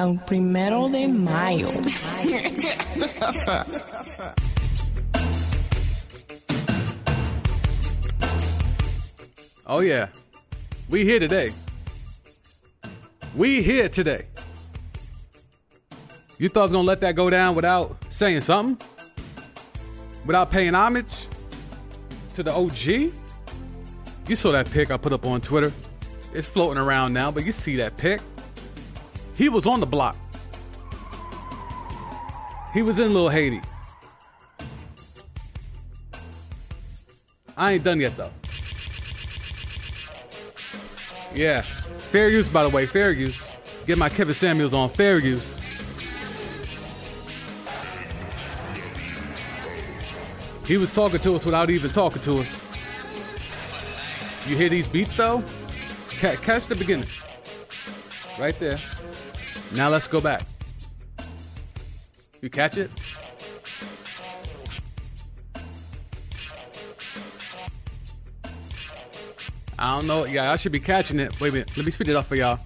El primero de mayo. Oh yeah. We here today. We here today. You thought I was gonna let that go down without saying something? Without paying homage to the OG? You saw that pic I put up on Twitter. It's floating around now, but you see that pic. He was on the block. He was in Little Haiti. I ain't done yet though. Yeah. Fair use, by the way. Fair use. Get my Kevin Samuels on fair use. He was talking to us without even talking to us. You hear these beats though? Catch the beginning. Right there. Now let's go back. You catch it? I don't know. Yeah, I should be catching it. Wait a minute. Let me speed it up for y'all.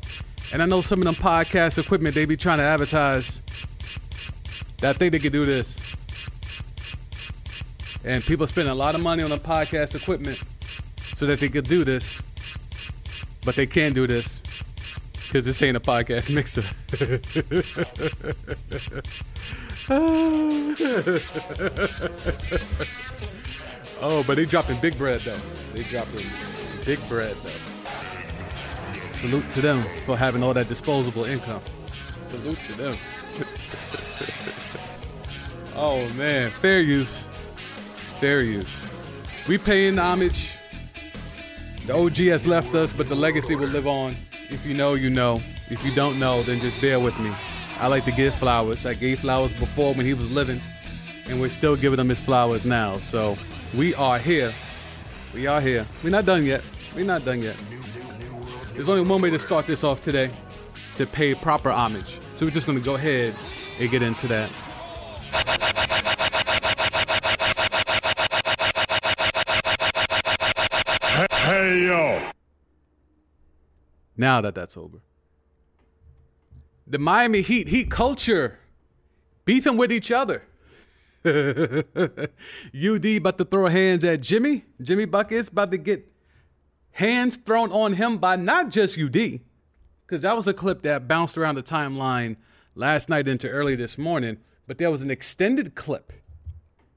And I know some of them podcast equipment they be trying to advertise that think they could do this. And people spending a lot of money on the podcast equipment so that they could do this. But they can't do this because this ain't a podcast mixer. oh, but they dropping big bread though. They dropping big bread though. Salute to them for having all that disposable income. Salute to them. oh man, fair use. Fair use. We paying homage. The OG has left us, but the legacy will live on. If you know, you know. If you don't know, then just bear with me. I like to give flowers. I gave flowers before when he was living, and we're still giving him his flowers now. So we are here. We are here. We're not done yet. We're not done yet. There's only one way to start this off today to pay proper homage. So we're just going to go ahead and get into that. Hey yo. Now that that's over. The Miami Heat, Heat culture, beefing with each other. UD about to throw hands at Jimmy. Jimmy Buckets about to get hands thrown on him by not just UD, because that was a clip that bounced around the timeline last night into early this morning, but there was an extended clip.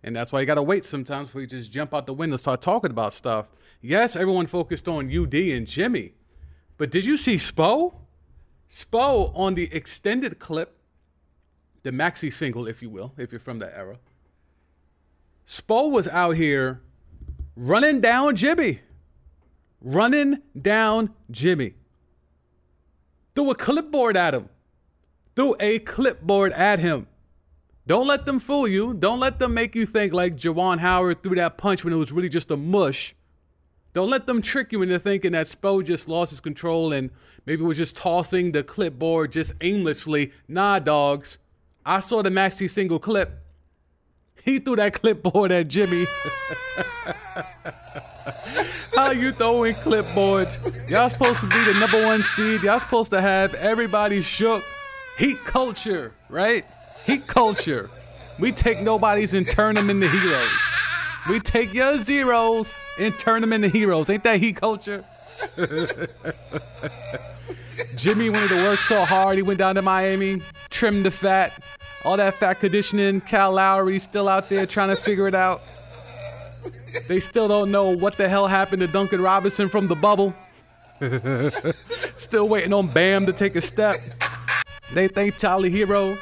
And that's why you gotta wait sometimes before you just jump out the window start talking about stuff. Yes, everyone focused on UD and Jimmy, but did you see Spo? Spo on the extended clip, the maxi single, if you will, if you're from that era. Spo was out here running down Jimmy. Running down Jimmy. Threw a clipboard at him. Threw a clipboard at him. Don't let them fool you. Don't let them make you think like Juwan Howard threw that punch when it was really just a mush. Don't let them trick you into thinking that Spo just lost his control and maybe was just tossing the clipboard just aimlessly. Nah, dogs. I saw the maxi single clip. He threw that clipboard at Jimmy. How you throwing clipboards? Y'all supposed to be the number one seed. Y'all supposed to have everybody shook. Heat culture, right? Heat culture. We take nobodies and turn them into heroes. We take your zeros and turn them into heroes. Ain't that heat culture? Jimmy wanted to work so hard. He went down to Miami, trimmed the fat, all that fat conditioning. Kyle Lowry still out there trying to figure it out. They still don't know what the hell happened to Duncan Robinson from the bubble. still waiting on Bam to take a step. They think Tyler Herro,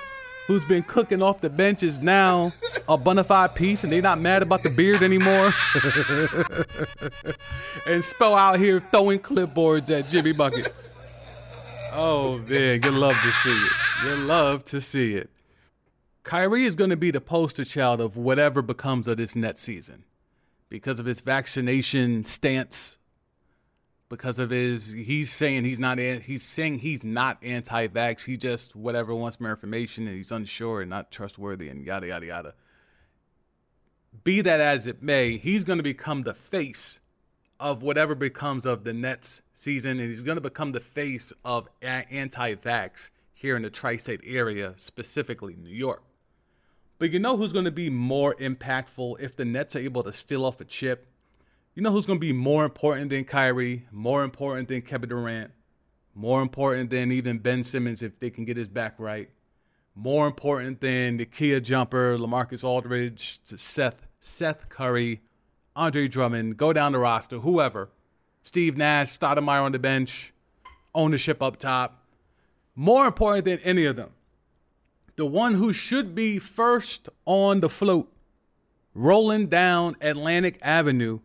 who's been cooking off the bench, is now a bona fide piece and they're not mad about the beard anymore. and Spo out here throwing clipboards at Jimmy Buckets. Oh man, you love to see it. You love to see it. Kyrie is going to be the poster child of whatever becomes of this net season because of his vaccination stance. Because of his, he's saying he's not. He's saying he's not anti-vax. He just whatever wants more information and he's unsure and not trustworthy and yada yada yada. Be that as it may, he's going to become the face of whatever becomes of the Nets season, and he's going to become the face of anti-vax here in the tri state area, specifically New York. But you know who's going to be more impactful if the Nets are able to steal off a chip? You know who's going to be more important than Kyrie, more important than Kevin Durant, more important than even Ben Simmons if they can get his back right, more important than the Kia jumper, Lamarcus Aldridge, to Seth, Seth Curry, Andre Drummond, go down the roster, whoever. Steve Nash, Stoudemire on the bench, ownership up top. More important than any of them, the one who should be first on the float, rolling down Atlantic Avenue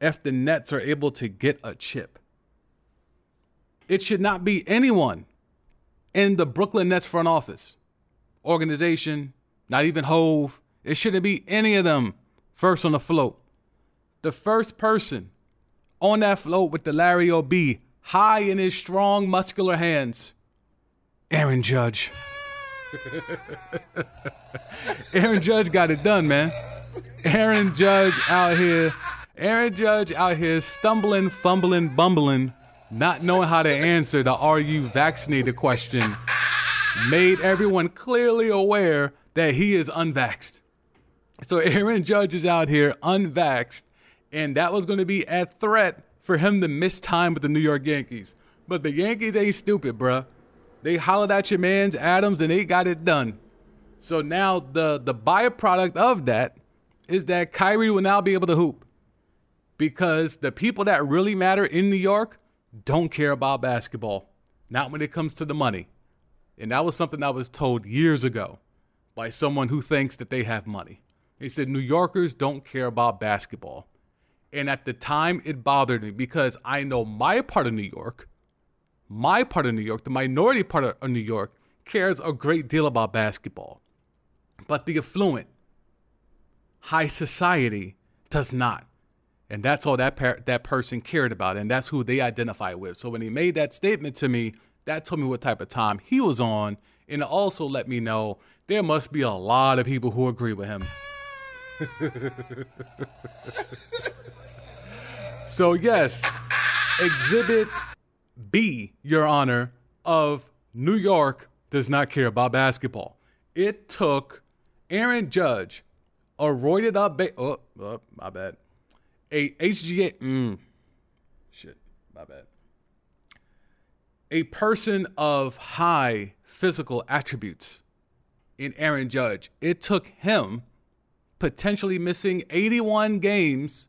if the Nets are able to get a chip. It should not be anyone in the Brooklyn Nets front office, organization, not even Hov. It shouldn't be any of them first on the float. The first person on that float with the Larry O.B. high in his strong, muscular hands, Aaron Judge. Aaron Judge got it done, man. Aaron Judge out here Aaron Judge out here stumbling, fumbling, bumbling, not knowing how to answer the are you vaccinated question, made everyone clearly aware that he is unvaxxed. So Aaron Judge is out here unvaxxed, and that was going to be a threat for him to miss time with the New York Yankees. But the Yankees ain't stupid, bruh. They hollered at your man's Adams and they got it done. So now the the byproduct of that is that Kyrie will now be able to hoop because the people that really matter in New York don't care about basketball, not when it comes to the money. And that was something I was told years ago by someone who thinks that they have money. They said New Yorkers don't care about basketball. And at the time, it bothered me because I know my part of New York, my part of New York, the minority part of New York, cares a great deal about basketball. But the affluent, high society does not. And that's all that that person cared about, and that's who they identify with. So when he made that statement to me, that told me what type of time he was on, and it also let me know there must be a lot of people who agree with him. so yes, Exhibit B, Your Honor, of New York does not care about basketball. It took Aaron Judge, a roided up, ba- oh, oh, my bad, a HGA. Mm, shit, my bad. A person of high physical attributes in Aaron Judge. It took him potentially missing 81 games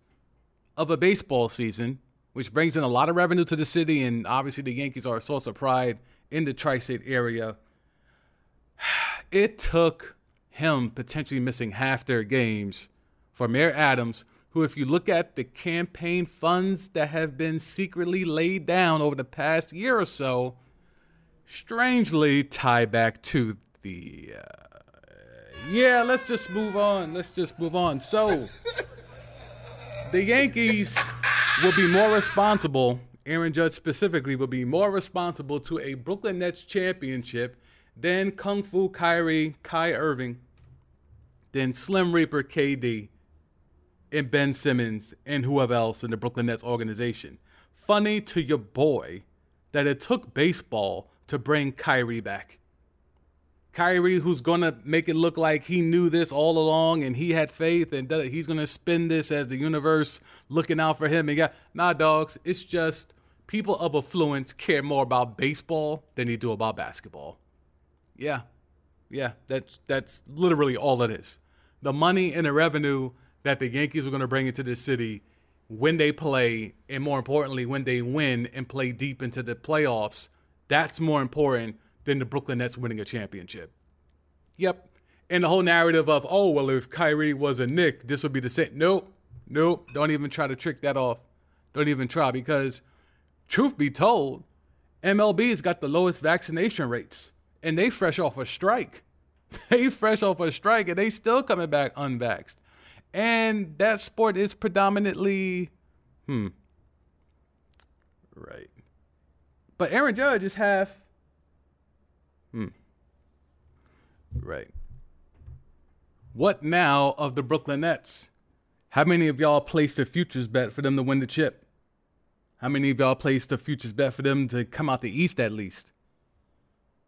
of a baseball season, which brings in a lot of revenue to the city, and obviously the Yankees are a source of pride in the tri-state area. It took him potentially missing half their games for Mayor Adams who, if you look at the campaign funds that have been secretly laid down over the past year or so, strangely tie back to the. Uh, yeah, let's just move on. Let's just move on. So, the Yankees will be more responsible, Aaron Judge specifically, will be more responsible to a Brooklyn Nets championship than Kung Fu Kyrie, Kai Irving, than Slim Reaper KD, and Ben Simmons and whoever else in the Brooklyn Nets organization. Funny to your boy that it took baseball to bring Kyrie back. Kyrie, who's gonna make it look like he knew this all along and he had faith and he's gonna spin this as the universe looking out for him. And yeah, nah, dogs, it's just people of affluence care more about baseball than they do about basketball. Yeah, yeah, that's that's literally all it is. The money and the revenue that the Yankees going to bring into this city when they play, and more importantly, when they win and play deep into the playoffs. That's more important than the Brooklyn Nets winning a championship. Yep. And the whole narrative of, oh, well, if Kyrie was a Knick, this would be the same. Nope. Nope. Don't even try to trick that off. Don't even try because, truth be told, MLB's got the lowest vaccination rates, and they fresh off a strike. They fresh off a strike, and they still coming back unvaxxed and that sport is predominantly hmm right but aaron judge is half hmm right what now of the brooklyn nets how many of y'all placed a futures bet for them to win the chip how many of y'all placed a futures bet for them to come out the east at least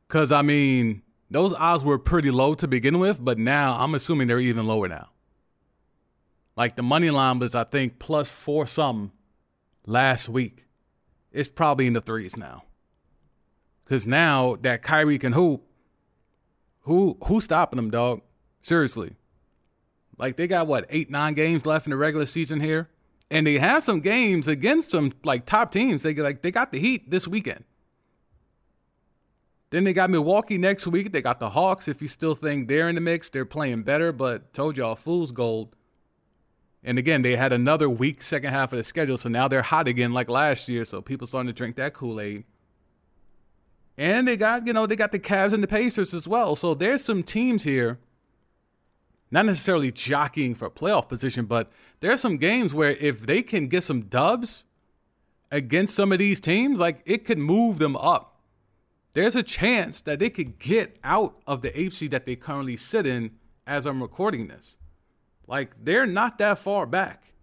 Because, I mean, those odds were pretty low to begin with, but now I'm assuming they're even lower now. Like the money line was, I think, plus four something last week. It's probably in the threes now. Cause now that Kyrie can hoop, who who's stopping them, dog? Seriously. Like they got what, eight, nine games left in the regular season here? And they have some games against some like top teams. They like they got the Heat this weekend. Then they got Milwaukee next week. They got the Hawks. If you still think they're in the mix, they're playing better, but told y'all fool's gold. And again, they had another weak second half of the schedule, so now they're hot again like last year. So people starting to drink that Kool-Aid. And they got, you know, they got the Cavs and the Pacers as well. So there's some teams here, not necessarily jockeying for playoff position, but there's some games where if they can get some dubs against some of these teams, like it could move them up. There's a chance that they could get out of the eighth that they currently sit in as I'm recording this. Like they're not that far back.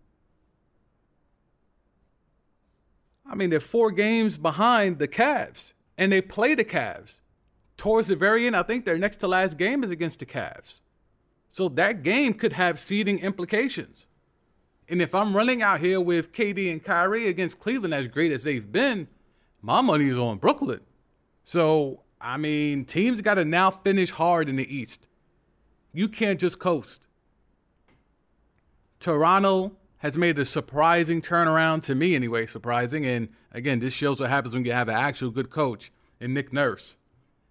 I mean, they're four games behind the Cavs, and they play the Cavs. Towards the very end, I think their next to last game is against the Cavs. So that game could have seeding implications. And if I'm running out here with KD and Kyrie against Cleveland, as great as they've been, my money is on Brooklyn. So, I mean, teams got to now finish hard in the East. You can't just coast. Toronto has made a surprising turnaround to me, anyway, surprising. And again, this shows what happens when you have an actual good coach in Nick Nurse.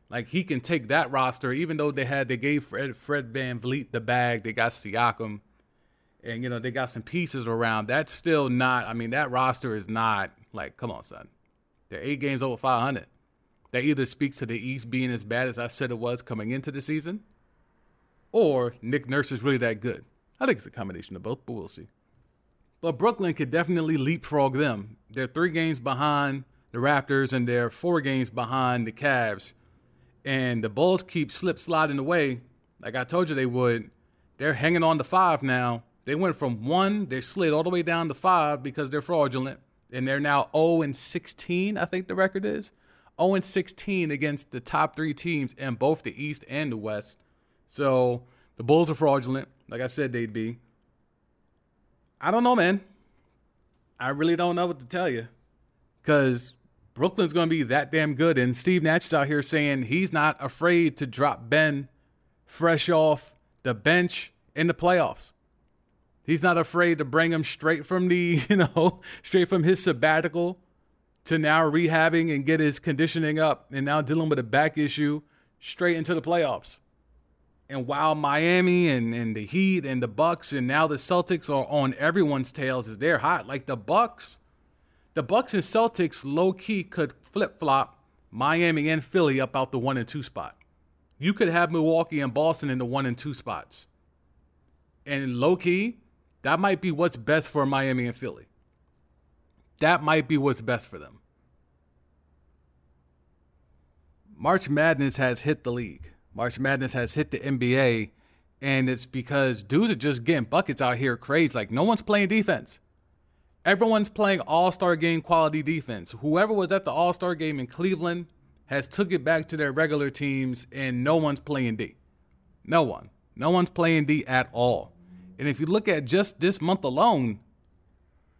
Like he can take that roster, even though they had they gave Fred Fred VanVleet the bag, they got Siakam, and you know they got some pieces around. That's still not. I mean, that roster is not like. Come on, son. They're eight games over 500. That either speaks to the East being as bad as I said it was coming into the season, or Nick Nurse is really that good. I think it's a combination of both, but we'll see. But Brooklyn could definitely leapfrog them. They're three games behind the Raptors and they're four games behind the Cavs. And the Bulls keep slip sliding away, like I told you they would. They're hanging on to five now. They went from one, they slid all the way down to five because they're fraudulent. And they're now 0 and 16, I think the record is. 0 and 16 against the top three teams in both the East and the West. So the Bulls are fraudulent like I said they'd be. I don't know, man. I really don't know what to tell you. Because Brooklyn's going to be that damn good. And Steve Nash is out here saying he's not afraid to drop Ben fresh off the bench in the playoffs. He's not afraid to bring him straight from the, you know, straight from his sabbatical to now rehabbing and get his conditioning up and now dealing with a back issue straight into the playoffs. And while Miami and, and the Heat and the Bucks and now the Celtics are on everyone's tails is they're hot, like the Bucks, the Bucks and Celtics low key could flip flop Miami and Philly up out the one and two spot. You could have Milwaukee and Boston in the one and two spots. And low key, that might be what's best for Miami and Philly. That might be what's best for them. March Madness has hit the league. March Madness has hit the NBA, and it's because dudes are just getting buckets out here crazy. Like, no one's playing defense. Everyone's playing all star game quality defense. Whoever was at the all star game in Cleveland has took it back to their regular teams, and no one's playing D. No one. No one's playing D at all. And if you look at just this month alone,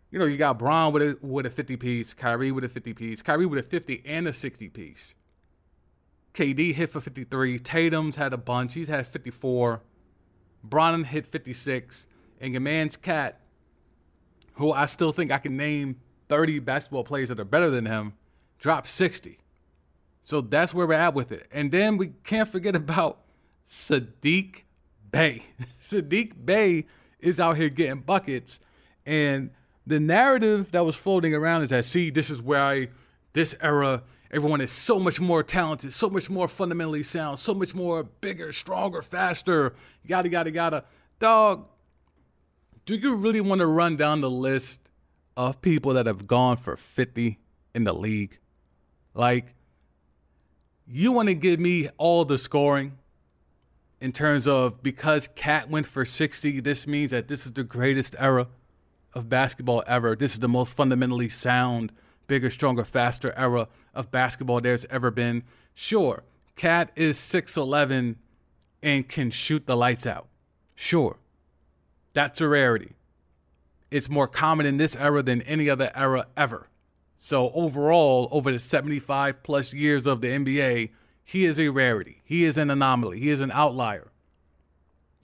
you know, you got Bron with a with a 50 piece, Kyrie with a 50 piece, Kyrie with a 50 and a 60 piece. KD hit for 53. Tatum's had a bunch. He's had 54. Bron hit 56. And your man's KAT, who I still think I can name 30 basketball players that are better than him, dropped 60. So that's where we're at with it. And then we can't forget about Saddiq Bey. Saddiq Bey is out here getting buckets. And the narrative that was floating around is that, see, this is where I, this era Everyone is so much more talented, so much more fundamentally sound, so much more bigger, stronger, faster, yada, yada, yada. Dog, do you really want to run down the list of people that have gone for 50 in the league? Like, you want to give me all the scoring in terms of because KAT went for 60, this means that this is the greatest era of basketball ever. This is the most fundamentally sound bigger, stronger, faster era of basketball there's ever been. Sure, KAT is 6'11 and can shoot the lights out. Sure, that's a rarity. It's more common in this era than any other era ever. So, overall, over the 75 plus years of the NBA, he is a rarity. He is an anomaly. He is an outlier.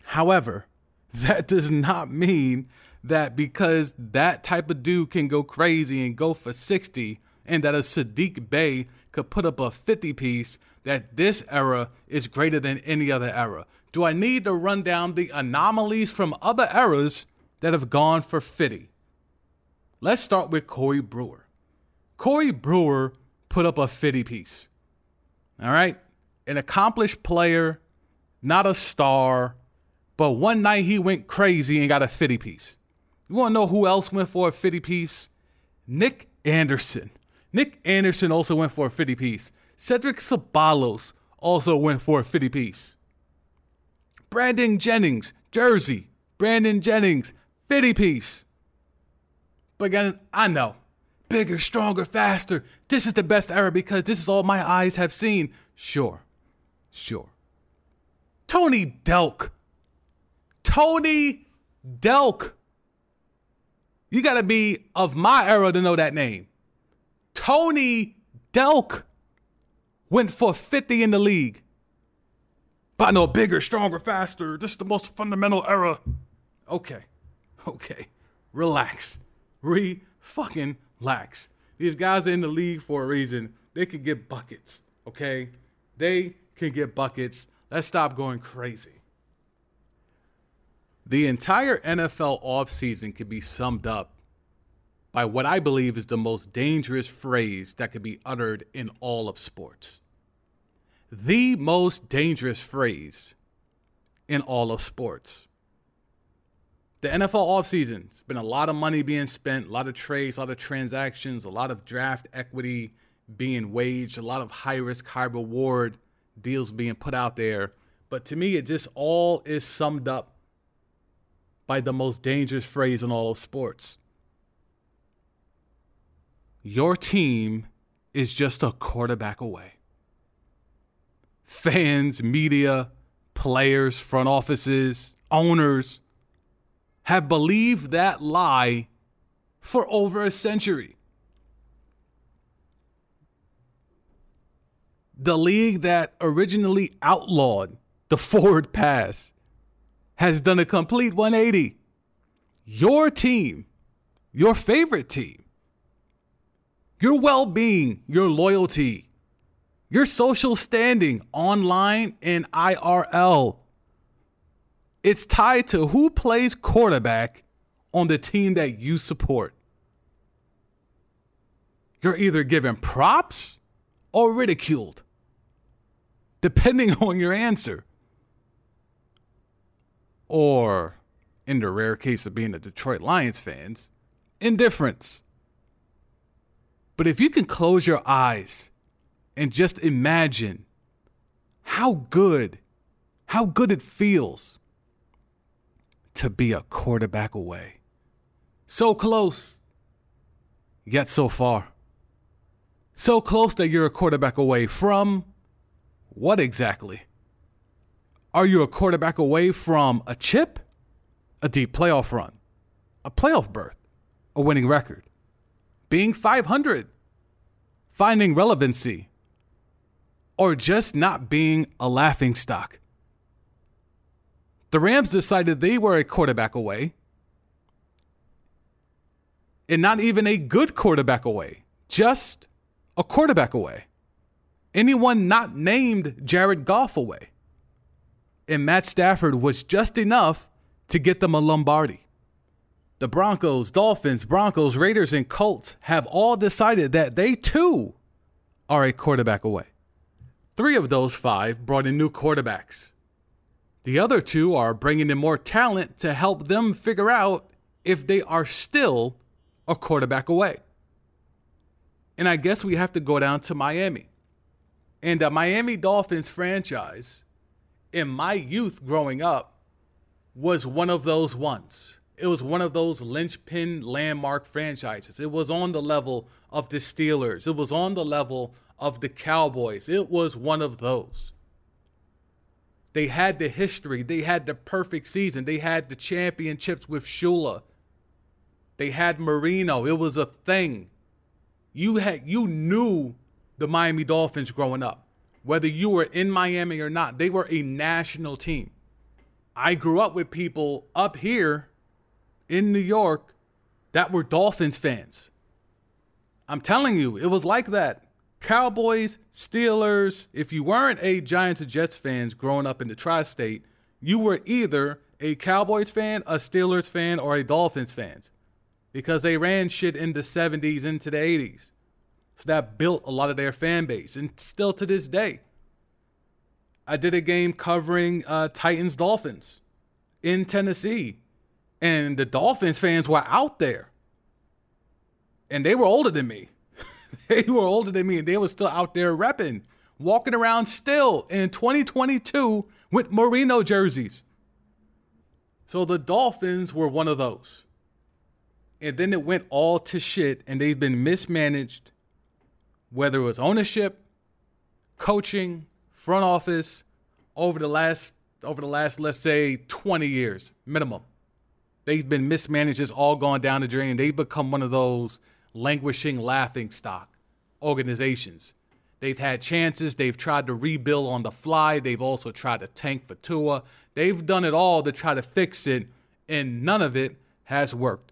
However, that does not mean that because that type of dude can go crazy and go for 60 and that a Saddiq Bey could put up a 50 piece, that this era is greater than any other era. Do I need to run down the anomalies from other eras that have gone for 50? Let's start with Corey Brewer. Corey Brewer put up a 50 piece. All right? An accomplished player, not a star, but one night he went crazy and got a 50 piece. You want to know who else went for a 50 piece? Nick Anderson. Nick Anderson also went for a 50 piece. Cedric Ceballos also went for a 50 piece. Brandon Jennings, Jersey. Brandon Jennings, 50 piece. But again, I know. Bigger, stronger, faster. This is the best era because this is all my eyes have seen. Sure. Sure. Tony Delk. Tony Delk. You got to be of my era to know that name. Tony Delk went for 50 in the league. But know bigger, stronger, faster. This is the most fundamental era. Okay. Okay. Relax. Re fucking lax. These guys are in the league for a reason. They can get buckets. Okay? They can get buckets. Let's stop going crazy. The entire NFL offseason could be summed up by what I believe is the most dangerous phrase that could be uttered in all of sports. The most dangerous phrase in all of sports. The NFL offseason, it's been a lot of money being spent, a lot of trades, a lot of transactions, a lot of draft equity being waged, a lot of high risk, high reward deals being put out there. But to me, it just all is summed up by the most dangerous phrase in all of sports. Your team is just a quarterback away. Fans, media, players, front offices, owners have believed that lie for over a century. The league that originally outlawed the forward pass has done a complete 180. Your team, your favorite team, your well being, your loyalty, your social standing online and IRL, it's tied to who plays quarterback on the team that you support. You're either given props or ridiculed, depending on your answer or, in the rare case of being a Detroit Lions fans, indifference. But if you can close your eyes and just imagine how good, how good it feels to be a quarterback away. So close, yet so far. So close that you're a quarterback away from what exactly? Are you a quarterback away from a chip, a deep playoff run, a playoff berth, a winning record, being 500, finding relevancy, or just not being a laughing stock? The Rams decided they were a quarterback away, and not even a good quarterback away, just a quarterback away. Anyone not named Jared Goff away and Matt Stafford was just enough to get them a Lombardi. The Broncos, Dolphins, Broncos, Raiders, and Colts have all decided that they too are a quarterback away. Three of those five brought in new quarterbacks. The other two are bringing in more talent to help them figure out if they are still a quarterback away. And I guess we have to go down to Miami. And the Miami Dolphins franchise in my youth growing up was one of those ones. It was one of those linchpin landmark franchises. It was on the level of the Steelers. It was on the level of the Cowboys. It was one of those. They had the history. They had the perfect season. They had the championships with Shula. They had Marino. It was a thing. You had you knew the Miami Dolphins growing up. Whether you were in Miami or not, they were a national team. I grew up with people up here in New York that were Dolphins fans. I'm telling you, it was like that. Cowboys, Steelers, if you weren't a Giants or Jets fans growing up in the tri state, you were either a Cowboys fan, a Steelers fan, or a Dolphins fan because they ran shit in the 70s into the 80s. So that built a lot of their fan base, and still to this day. I did a game covering uh, Titans Dolphins in Tennessee, and the Dolphins fans were out there, and they were older than me. they were older than me, and they were still out there repping, walking around still in 2022 with Marino jerseys. So the Dolphins were one of those. And then it went all to shit, and they've been mismanaged whether it was ownership, coaching, front office, over the last over the last let's say 20 years minimum. They've been mismanaged, it's all gone down the drain. They've become one of those languishing laughing stock organizations. They've had chances, they've tried to rebuild on the fly, they've also tried to tank for Tua. They've done it all to try to fix it, and none of it has worked.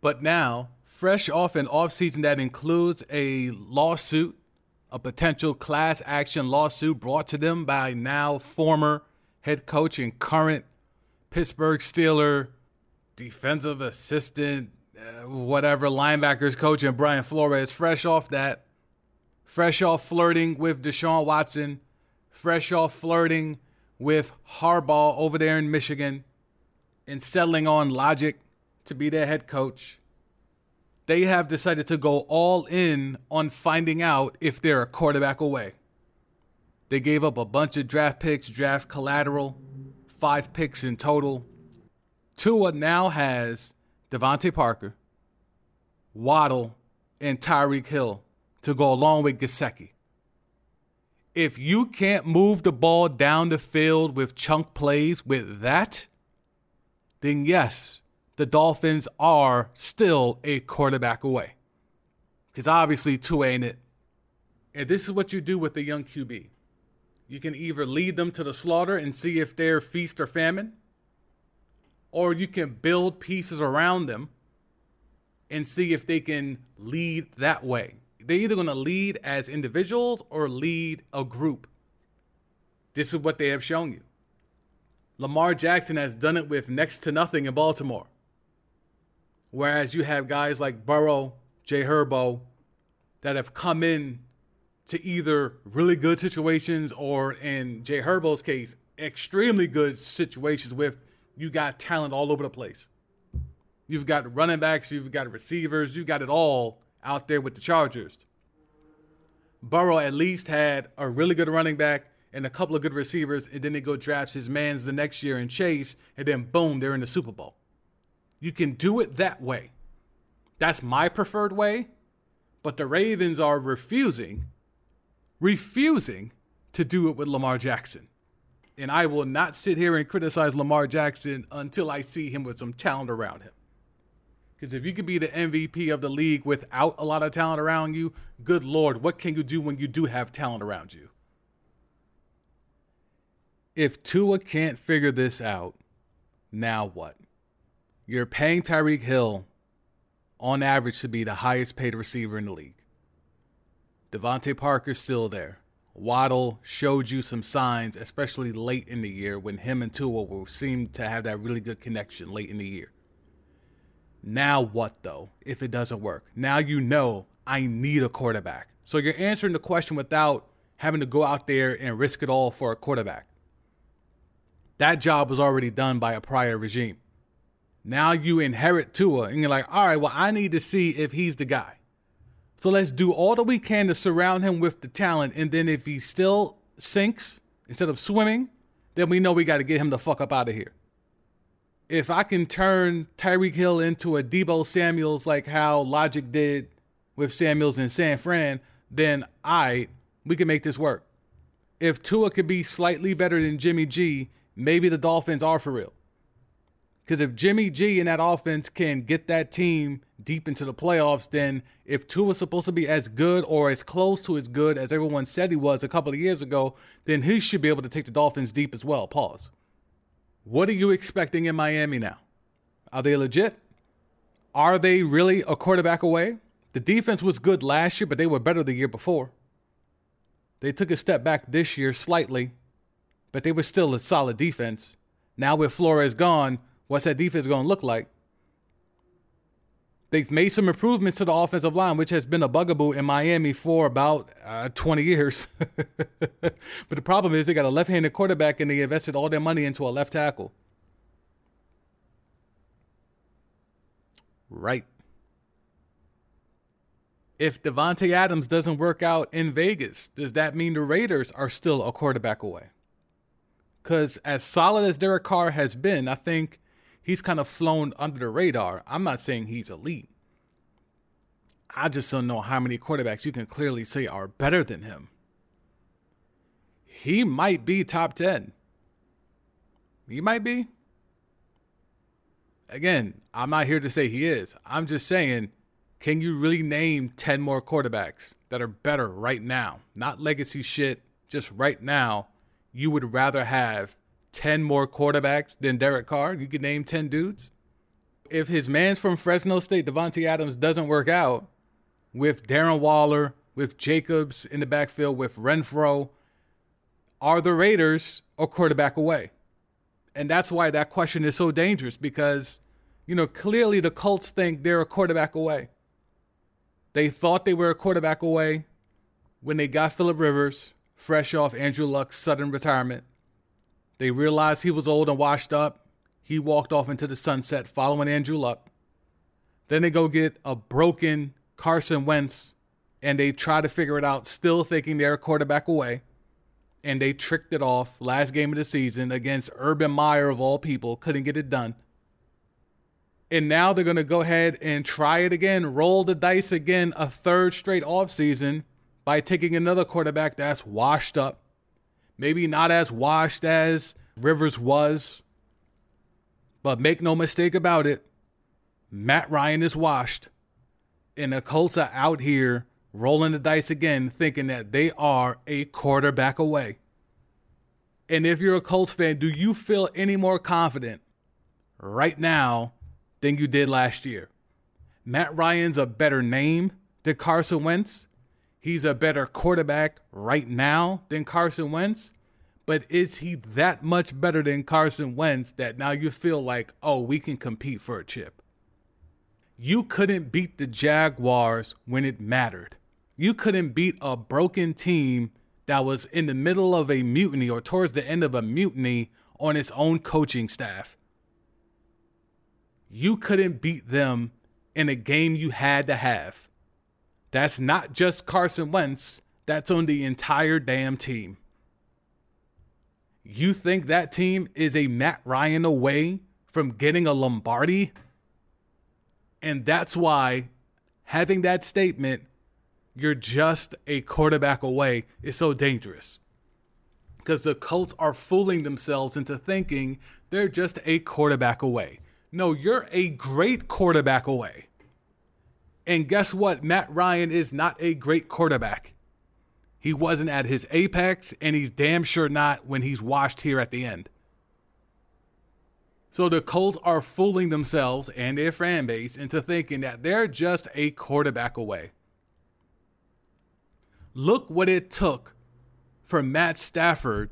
But now fresh off an offseason that includes a lawsuit, a potential class action lawsuit brought to them by now former head coach and current Pittsburgh Steeler defensive assistant, uh, whatever, linebackers coach, and Brian Flores, fresh off that, fresh off flirting with Deshaun Watson, fresh off flirting with Harbaugh over there in Michigan, and settling on Logic to be their head coach they have decided to go all in on finding out if they're a quarterback away. They gave up a bunch of draft picks, draft collateral, five picks in total. Tua now has DeVante Parker, Waddle, and Tyreek Hill to go along with Gesicki. If you can't move the ball down the field with chunk plays with that, then yes, the Dolphins are still a quarterback away. Because obviously, Tua ain't it. And this is what you do with the young QB. You can either lead them to the slaughter and see if they're feast or famine, or you can build pieces around them and see if they can lead that way. They're either going to lead as individuals or lead a group. This is what they have shown you. Lamar Jackson has done it with next to nothing in Baltimore. Whereas you have guys like Burrow, Jay Herbo, that have come in to either really good situations or, in Jay Herbo's case, extremely good situations with you got talent all over the place. You've got running backs, you've got receivers, you've got it all out there with the Chargers. Burrow at least had a really good running back and a couple of good receivers, and then they go draft his mans the next year in Chase, and then boom, they're in the Super Bowl. You can do it that way. That's my preferred way. But the Ravens are refusing, refusing to do it with Lamar Jackson. And I will not sit here and criticize Lamar Jackson until I see him with some talent around him. Because if you could be the MVP of the league without a lot of talent around you, good Lord, what can you do when you do have talent around you? If Tua can't figure this out, now what? You're paying Tyreek Hill on average to be the highest paid receiver in the league. DeVante Parker's still there. Waddle showed you some signs, especially late in the year when him and Tua will seem to have that really good connection late in the year. Now what though, if it doesn't work? Now you know I need a quarterback. So you're answering the question without having to go out there and risk it all for a quarterback. That job was already done by a prior regime. Now you inherit Tua, and you're like, all right, well, I need to see if he's the guy. So let's do all that we can to surround him with the talent. And then if he still sinks instead of swimming, then we know we got to get him the fuck up out of here. if I can turn Tyreek Hill into a Deebo Samuels like how Logic did with Samuels in San Fran, then I we can make this work. If Tua could be slightly better than Jimmy G, maybe the Dolphins are for real. Because if Jimmy G and that offense can get that team deep into the playoffs, then if Tua is supposed to be as good or as close to as good as everyone said he was a couple of years ago, then he should be able to take the Dolphins deep as well. Pause. What are you expecting in Miami now? Are they legit? Are they really a quarterback away? The defense was good last year, but they were better the year before. They took a step back this year slightly, but they were still a solid defense. Now with Flores gone, what's that defense going to look like? They've made some improvements to the offensive line, which has been a bugaboo in Miami for about uh, 20 years. but the problem is they got a left handed quarterback and they invested all their money into a left tackle. Right. If Davante Adams doesn't work out in Vegas, does that mean the Raiders are still a quarterback away? Because as solid as Derek Carr has been, I think he's kind of flown under the radar. I'm not saying he's elite. I just don't know how many quarterbacks you can clearly say are better than him. He might be top 10. He might be. Again, I'm not here to say he is. I'm just saying, can you really name 10 more quarterbacks that are better right now? Not legacy shit, just right now. You would rather have 10 more quarterbacks than Derek Carr? You could name 10 dudes? If his man's from Fresno State, Davante Adams, doesn't work out with Darren Waller, with Jacobs in the backfield, with Renfrow, are the Raiders a quarterback away? And that's why that question is so dangerous because, you know, clearly the Colts think they're a quarterback away. They thought they were a quarterback away when they got Philip Rivers, fresh off Andrew Luck's sudden retirement. They realized he was old and washed up. He walked off into the sunset following Andrew Luck. Then they go get a broken Carson Wentz and they try to figure it out, still thinking they're a quarterback away. And they tricked it off last game of the season against Urban Meyer, of all people, couldn't get it done. And now they're going to go ahead and try it again, roll the dice again, a third straight offseason by taking another quarterback that's washed up, Maybe not as washed as Rivers was, but make no mistake about it, Matt Ryan is washed. And the Colts are out here rolling the dice again, thinking that they are a quarterback away. And if you're a Colts fan, do you feel any more confident right now than you did last year? Matt Ryan's a better name than Carson Wentz he's a better quarterback right now than Carson Wentz. But is he that much better than Carson Wentz that now you feel like, oh, we can compete for a chip? You couldn't beat the Jaguars when it mattered. You couldn't beat a broken team that was in the middle of a mutiny or towards the end of a mutiny on its own coaching staff. You couldn't beat them in a game you had to have. That's not just Carson Wentz, that's on the entire damn team. You think that team is a Matt Ryan away from getting a Lombardi? And that's why having that statement, you're just a quarterback away, is so dangerous. Because the Colts are fooling themselves into thinking they're just a quarterback away. No, you're a great quarterback away. And guess what? Matt Ryan is not a great quarterback. He wasn't at his apex, and he's damn sure not when he's washed here at the end. So the Colts are fooling themselves and their fan base into thinking that they're just a quarterback away. Look what it took for Matt Stafford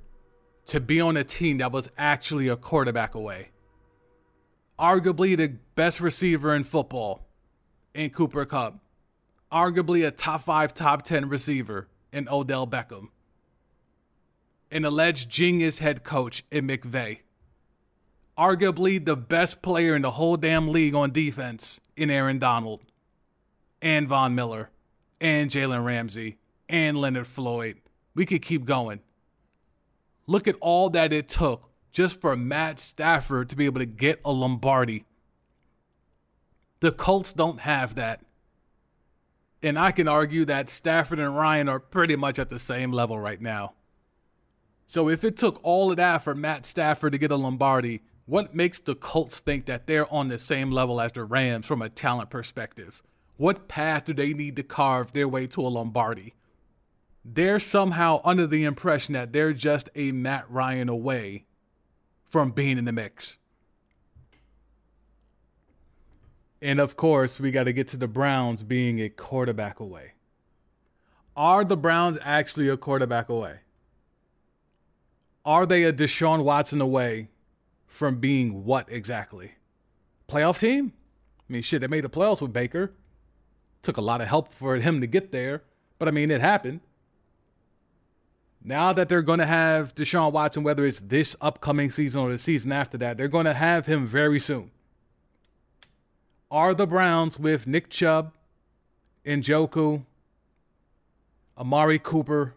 to be on a team that was actually a quarterback away. Arguably the best receiver in football in Cooper Kupp, arguably a top five, top 10 receiver in Odell Beckham, an alleged genius head coach in McVay, arguably the best player in the whole damn league on defense in Aaron Donald, and Von Miller, and Jalen Ramsey, and Leonard Floyd. We could keep going. Look at all that it took just for Matt Stafford to be able to get a Lombardi. The Colts don't have that. And I can argue that Stafford and Ryan are pretty much at the same level right now. So if it took all of that for Matt Stafford to get a Lombardi, what makes the Colts think that they're on the same level as the Rams from a talent perspective? What path do they need to carve their way to a Lombardi? They're somehow under the impression that they're just a Matt Ryan away from being in the mix. And of course, we got to get to the Browns being a quarterback away. Are the Browns actually a quarterback away? Are they a Deshaun Watson away from being what exactly? Playoff team? I mean, shit, they made the playoffs with Baker. Took a lot of help for him to get there, but I mean, it happened. Now that they're going to have Deshaun Watson, whether it's this upcoming season or the season after that, they're going to have him very soon. Are the Browns with Nick Chubb, Njoku, Amari Cooper,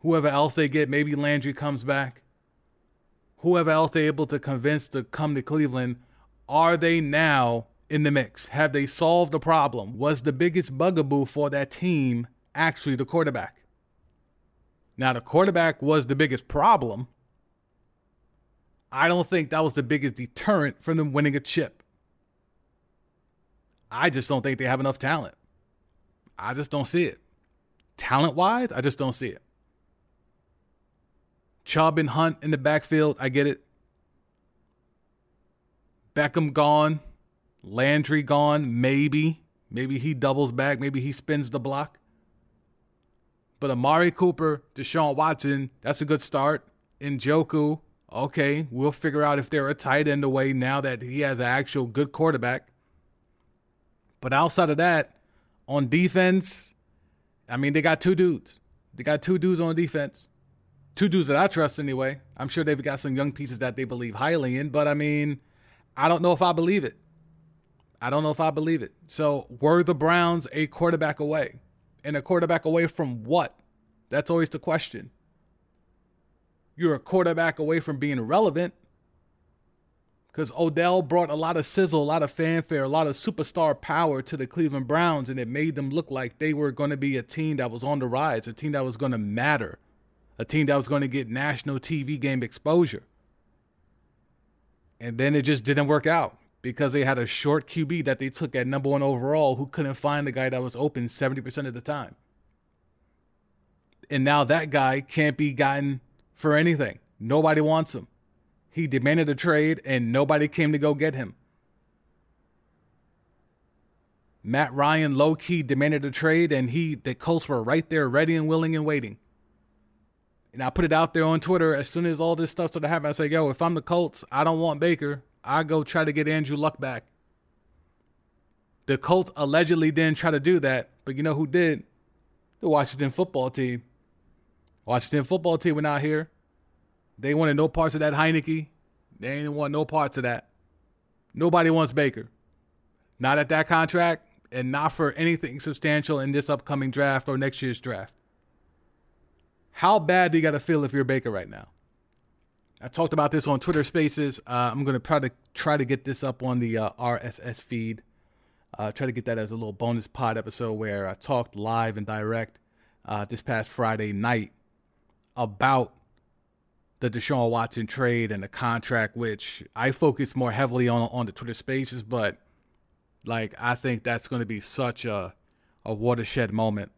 whoever else they get, maybe Landry comes back, whoever else they're able to convince to come to Cleveland, are they now in the mix? Have they solved the problem? Was the biggest bugaboo for that team actually the quarterback? Now, the quarterback was the biggest problem. I don't think that was the biggest deterrent from them winning a chip. I just don't think they have enough talent. I just don't see it. Talent wise, I just don't see it. Chubb and Hunt in the backfield, I get it. Beckham gone. Landry gone. Maybe. Maybe he doubles back. Maybe he spins the block. But Amari Cooper, Deshaun Watson, that's a good start. Njoku, okay, we'll figure out if they're a tight end away now that he has an actual good quarterback. But outside of that, on defense, I mean, they got two dudes. They got two dudes on defense. Two dudes that I trust anyway. I'm sure they've got some young pieces that they believe highly in, but I mean, I don't know if I believe it. I don't know if I believe it. So, were the Browns a quarterback away? And a quarterback away from what? That's always the question. You're a quarterback away from being relevant because Odell brought a lot of sizzle, a lot of fanfare, a lot of superstar power to the Cleveland Browns, and it made them look like they were going to be a team that was on the rise, a team that was going to matter, a team that was going to get national TV game exposure. And then it just didn't work out because they had a short QB that they took at number one overall who couldn't find the guy that was open 70% of the time. And now that guy can't be gotten for anything. Nobody wants him. He demanded a trade and nobody came to go get him. Matt Ryan low key demanded a trade and he the Colts were right there ready and willing and waiting. And I put it out there on Twitter as soon as all this stuff started happening. I said, yo, if I'm the Colts, I don't want Baker. I go try to get Andrew Luck back. The Colts allegedly didn't try to do that, but you know who did? The Washington football team. Washington football team went out here. They wanted no parts of that Heinicke. They didn't want no parts of that. Nobody wants Baker. Not at that contract and not for anything substantial in this upcoming draft or next year's draft. How bad do you got to feel if you're Baker right now? I talked about this on Twitter Spaces. Uh, I'm gonna try to try to get this up on the uh, RSS feed. Uh, try to get that as a little bonus pod episode where I talked live and direct uh, this past Friday night about the Deshaun Watson trade and the contract, which I focus more heavily on on the Twitter Spaces, but like I think that's going to be such a a watershed moment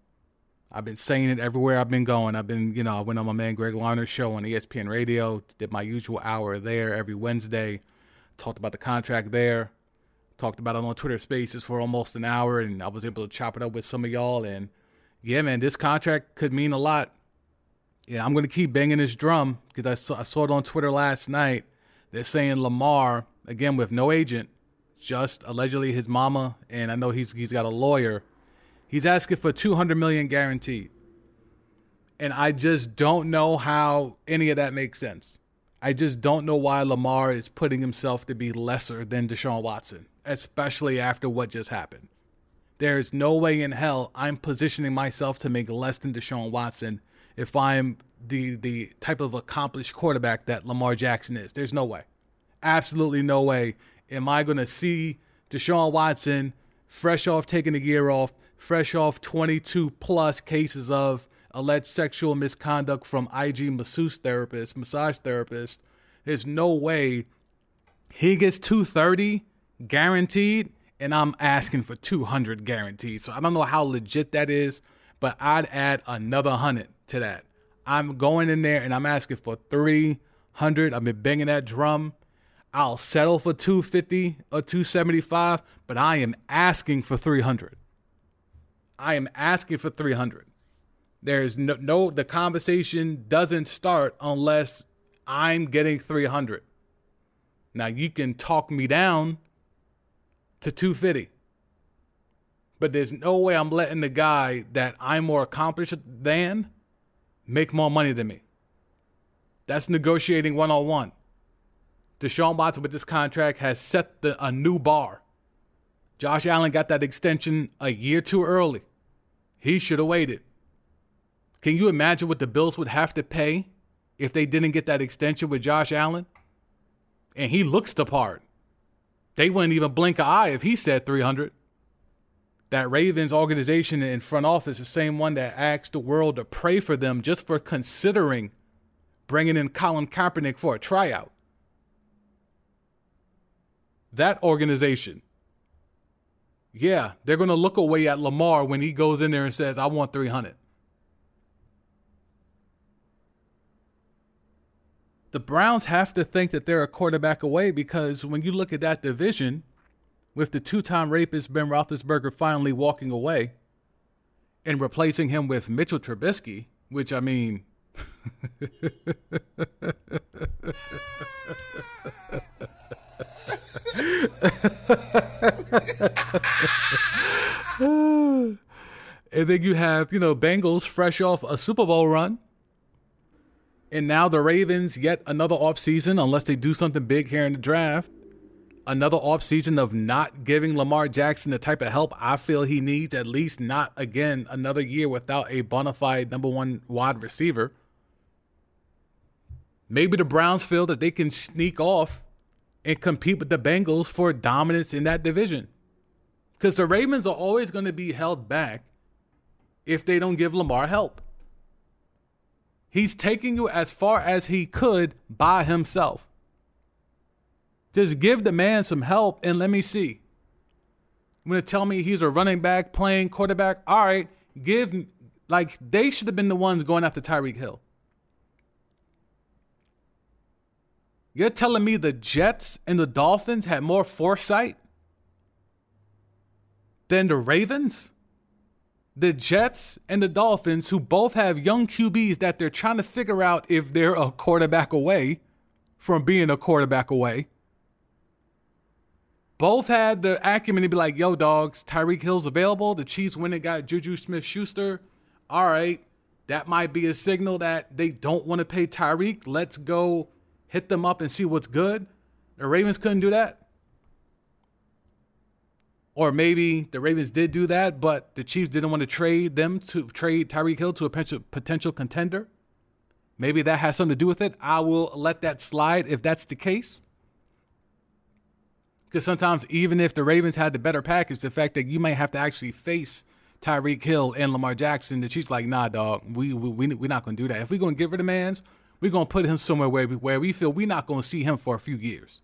I've been saying it everywhere I've been going. I've been, you know, I went on my man Greg Larner's show on ESPN Radio, did my usual hour there every Wednesday, talked about the contract there, talked about it on Twitter Spaces for almost an hour, and I was able to chop it up with some of y'all. And yeah, man, this contract could mean a lot. Yeah, I'm to keep banging this drum because I saw, I saw it on Twitter last night. They're saying Lamar, again, with no agent, just allegedly his mama, and I know he's he's got a lawyer He's asking for 200 million guaranteed. And I just don't know how any of that makes sense. I just don't know why Lamar is putting himself to be lesser than Deshaun Watson, especially after what just happened. There is no way in hell I'm positioning myself to make less than Deshaun Watson if I'm the the type of accomplished quarterback that Lamar Jackson is. There's no way. Absolutely no way am I going to see Deshaun Watson fresh off taking the year off, fresh off 22 plus cases of alleged sexual misconduct from IG masseuse therapist, massage therapist. There's no way he gets 230 guaranteed and I'm asking for 200 guaranteed. So I don't know how legit that is, but I'd add another 100 to that. I'm going in there and I'm asking for 300. I've been banging that drum. I'll settle for 250 or 275, but I am asking for 300. I am asking for 300. There's no, no the conversation doesn't start unless I'm getting 300. Now you can talk me down to 250. But there's no way I'm letting the guy that I'm more accomplished than make more money than me. That's negotiating one on one. Deshaun Watson with this contract has set the, a new bar. Josh Allen got that extension a year too early. He should have waited. Can you imagine what the Bills would have to pay if they didn't get that extension with Josh Allen? And he looks the part. They wouldn't even blink an eye if he said 300. That Ravens organization and front office, the same one that asked the world to pray for them just for considering bringing in Colin Kaepernick for a tryout that organization, yeah, they're going to look away at Lamar when he goes in there and says, I want 300. The Browns have to think that they're a quarterback away because when you look at that division, with the two time rapist Ben Roethlisberger finally walking away and replacing him with Mitchell Trubisky, which I mean, and then you have, you know, Bengals fresh off a Super Bowl run. And now the Ravens yet another offseason, unless they do something big here in the draft. Another offseason of not giving Lamar Jackson the type of help I feel he needs, at least not again another year without a bona fide number one wide receiver. Maybe the Browns feel that they can sneak off and compete with the Bengals for dominance in that division. Because the Ravens are always going to be held back if they don't give Lamar help. He's taking you as far as he could by himself. Just give the man some help and let me see. You going to tell me he's a running back playing quarterback? All right, give like they should have been the ones going after Tyreek Hill. You're telling me the Jets and the Dolphins had more foresight than the Ravens? The Jets and the Dolphins, who both have young QBs that they're trying to figure out if they're a quarterback away from being a quarterback away, both had the acumen to be like, yo, dogs, Tyreek Hill's available. The Chiefs went and got Juju Smith Schuster. All right, that might be a signal that they don't want to pay Tyreek. Let's go hit them up and see what's good. The Ravens couldn't do that. Or maybe the Ravens did do that, but the Chiefs didn't want to trade them to trade Tyreek Hill to a potential, potential contender. Maybe that has something to do with it. I will let that slide if that's the case. Because sometimes, even if the Ravens had the better package, the fact that you might have to actually face Tyreek Hill and Lamar Jackson, the Chiefs like, nah, dog, we we, we we're not gonna do that. If we're gonna get rid of man's, we're gonna put him somewhere where we, where we feel we're not gonna see him for a few years.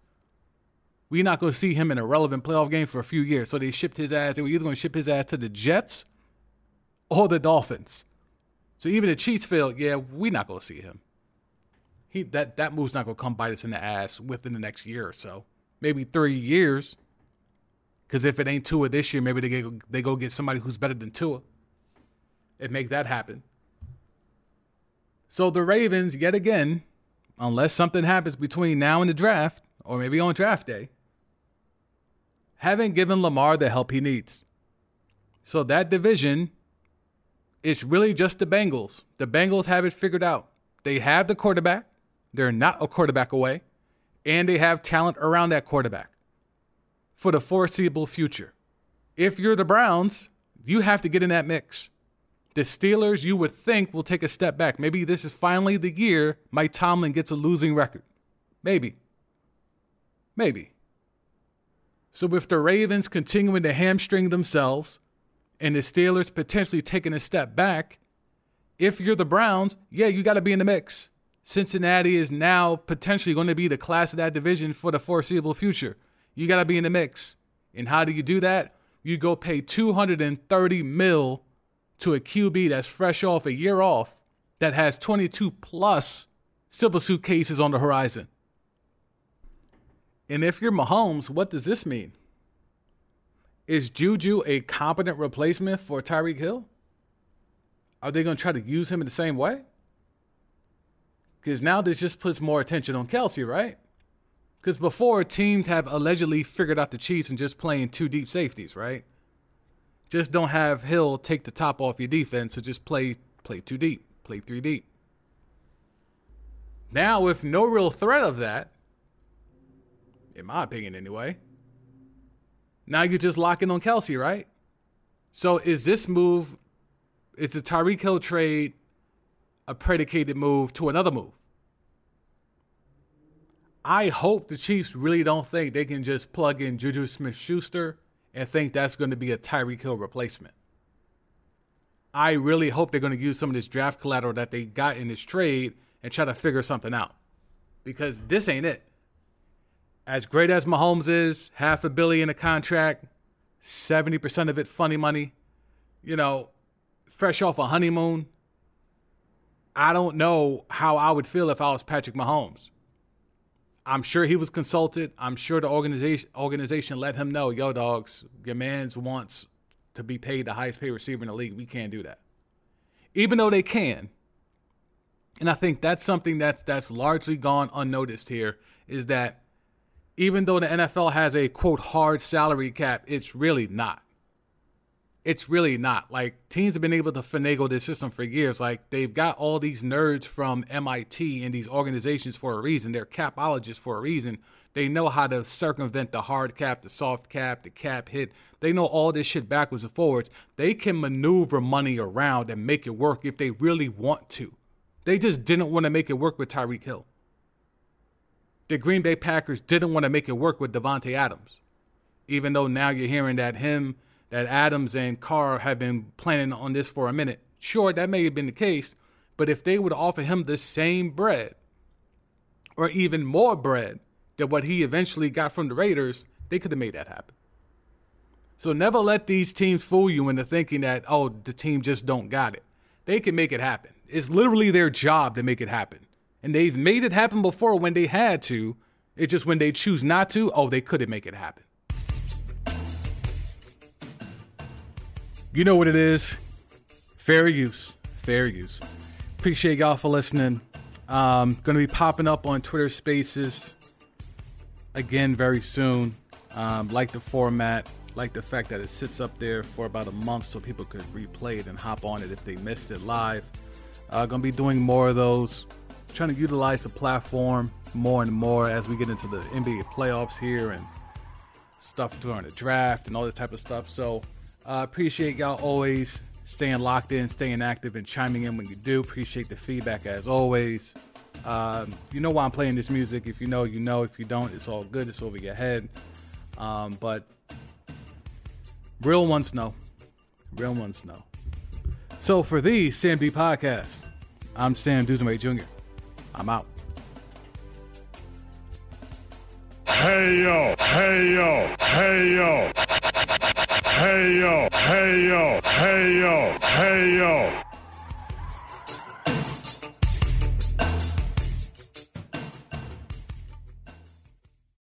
We're not gonna see him in a relevant playoff game for a few years. So they shipped his ass. They were either gonna ship his ass to the Jets or the Dolphins. So even the Chiefs feel, yeah, we're not gonna see him. He that that move's not gonna come bite us in the ass within the next year or so, maybe three years. Because if it ain't Tua this year, maybe they go, they go get somebody who's better than Tua and make that happen. So the Ravens, yet again, unless something happens between now and the draft, or maybe on draft day, haven't given Lamar the help he needs. So that division is really just the Bengals. The Bengals have it figured out. They have the quarterback, they're not a quarterback away, and they have talent around that quarterback for the foreseeable future. If you're the Browns, you have to get in that mix the Steelers, you would think, will take a step back. Maybe this is finally the year Mike Tomlin gets a losing record. Maybe. Maybe. So, with the Ravens continuing to hamstring themselves and the Steelers potentially taking a step back, if you're the Browns, yeah, you got to be in the mix. Cincinnati is now potentially going to be the class of that division for the foreseeable future. You got to be in the mix. And how do you do that? You go pay 230 mil to a QB that's fresh off a year off that has 22 plus civil suit cases on the horizon. And if you're Mahomes, what does this mean? Is Juju a competent replacement for Tyreek Hill? Are they going to try to use him in the same way? Because now this just puts more attention on Kelce, right? Because before, teams have allegedly figured out the Chiefs and just playing two deep safeties, right? Just don't have Hill take the top off your defense, so just play play two deep, play three deep. Now, with no real threat of that, in my opinion anyway, now you're just locking on Kelce, right? So is this move, it's a Tyreek Hill trade, a predicated move to another move? I hope the Chiefs really don't think they can just plug in Juju Smith Schuster and think that's going to be a Tyreek Hill replacement. I really hope they're going to use some of this draft collateral that they got in this trade and try to figure something out. Because this ain't it as great as Mahomes is, half a billion a contract, 70% of it funny money, you know, fresh off a honeymoon. I don't know how I would feel if I was Patrick Mahomes. I'm sure he was consulted. I'm sure the organization organization let him know, yo, dogs, your man's wants to be paid the highest paid receiver in the league. We can't do that. Even though they can. And I think that's something that's that's largely gone unnoticed here, is that even though the NFL has a quote hard salary cap, it's really not. It's really not. Like teams have been able to finagle this system for years. Like they've got all these nerds from MIT and these organizations for a reason. They're capologists for a reason. They know how to circumvent the hard cap, the soft cap, the cap hit. They know all this shit backwards and forwards. They can maneuver money around and make it work if they really want to. They just didn't want to make it work with Tyreek Hill the Green Bay Packers didn't want to make it work with Davante Adams. Even though now you're hearing that him, that Adams and Carr have been planning on this for a minute. Sure, that may have been the case, but if they would offer him the same bread, or even more bread than what he eventually got from the Raiders, they could have made that happen. So never let these teams fool you into thinking that, oh, the team just don't got it. They can make it happen. It's literally their job to make it happen. And they've made it happen before when they had to. It's just when they choose not to, oh, they couldn't make it happen. You know what it is. Fair use. Fair use. Appreciate y'all for listening. Um, gonna be popping up on Twitter Spaces again very soon. Um, like the format, like the fact that it sits up there for about a month so people could replay it and hop on it if they missed it live. Uh, gonna be doing more of those trying to utilize the platform more and more as we get into the NBA playoffs here and stuff during the draft and all this type of stuff. So uh, appreciate y'all always staying locked in, staying active, and chiming in when you do. Appreciate the feedback as always. Um, you know why I'm playing this music. If you know, you know. If you don't, it's all good. It's over your head. Um, but real ones know. Real ones know. So for the Sam D podcast, I'm Sam Dusenway Jr. I'm out. Hey yo, hey yo, hey yo. Hey yo, hey yo, hey yo, hey yo.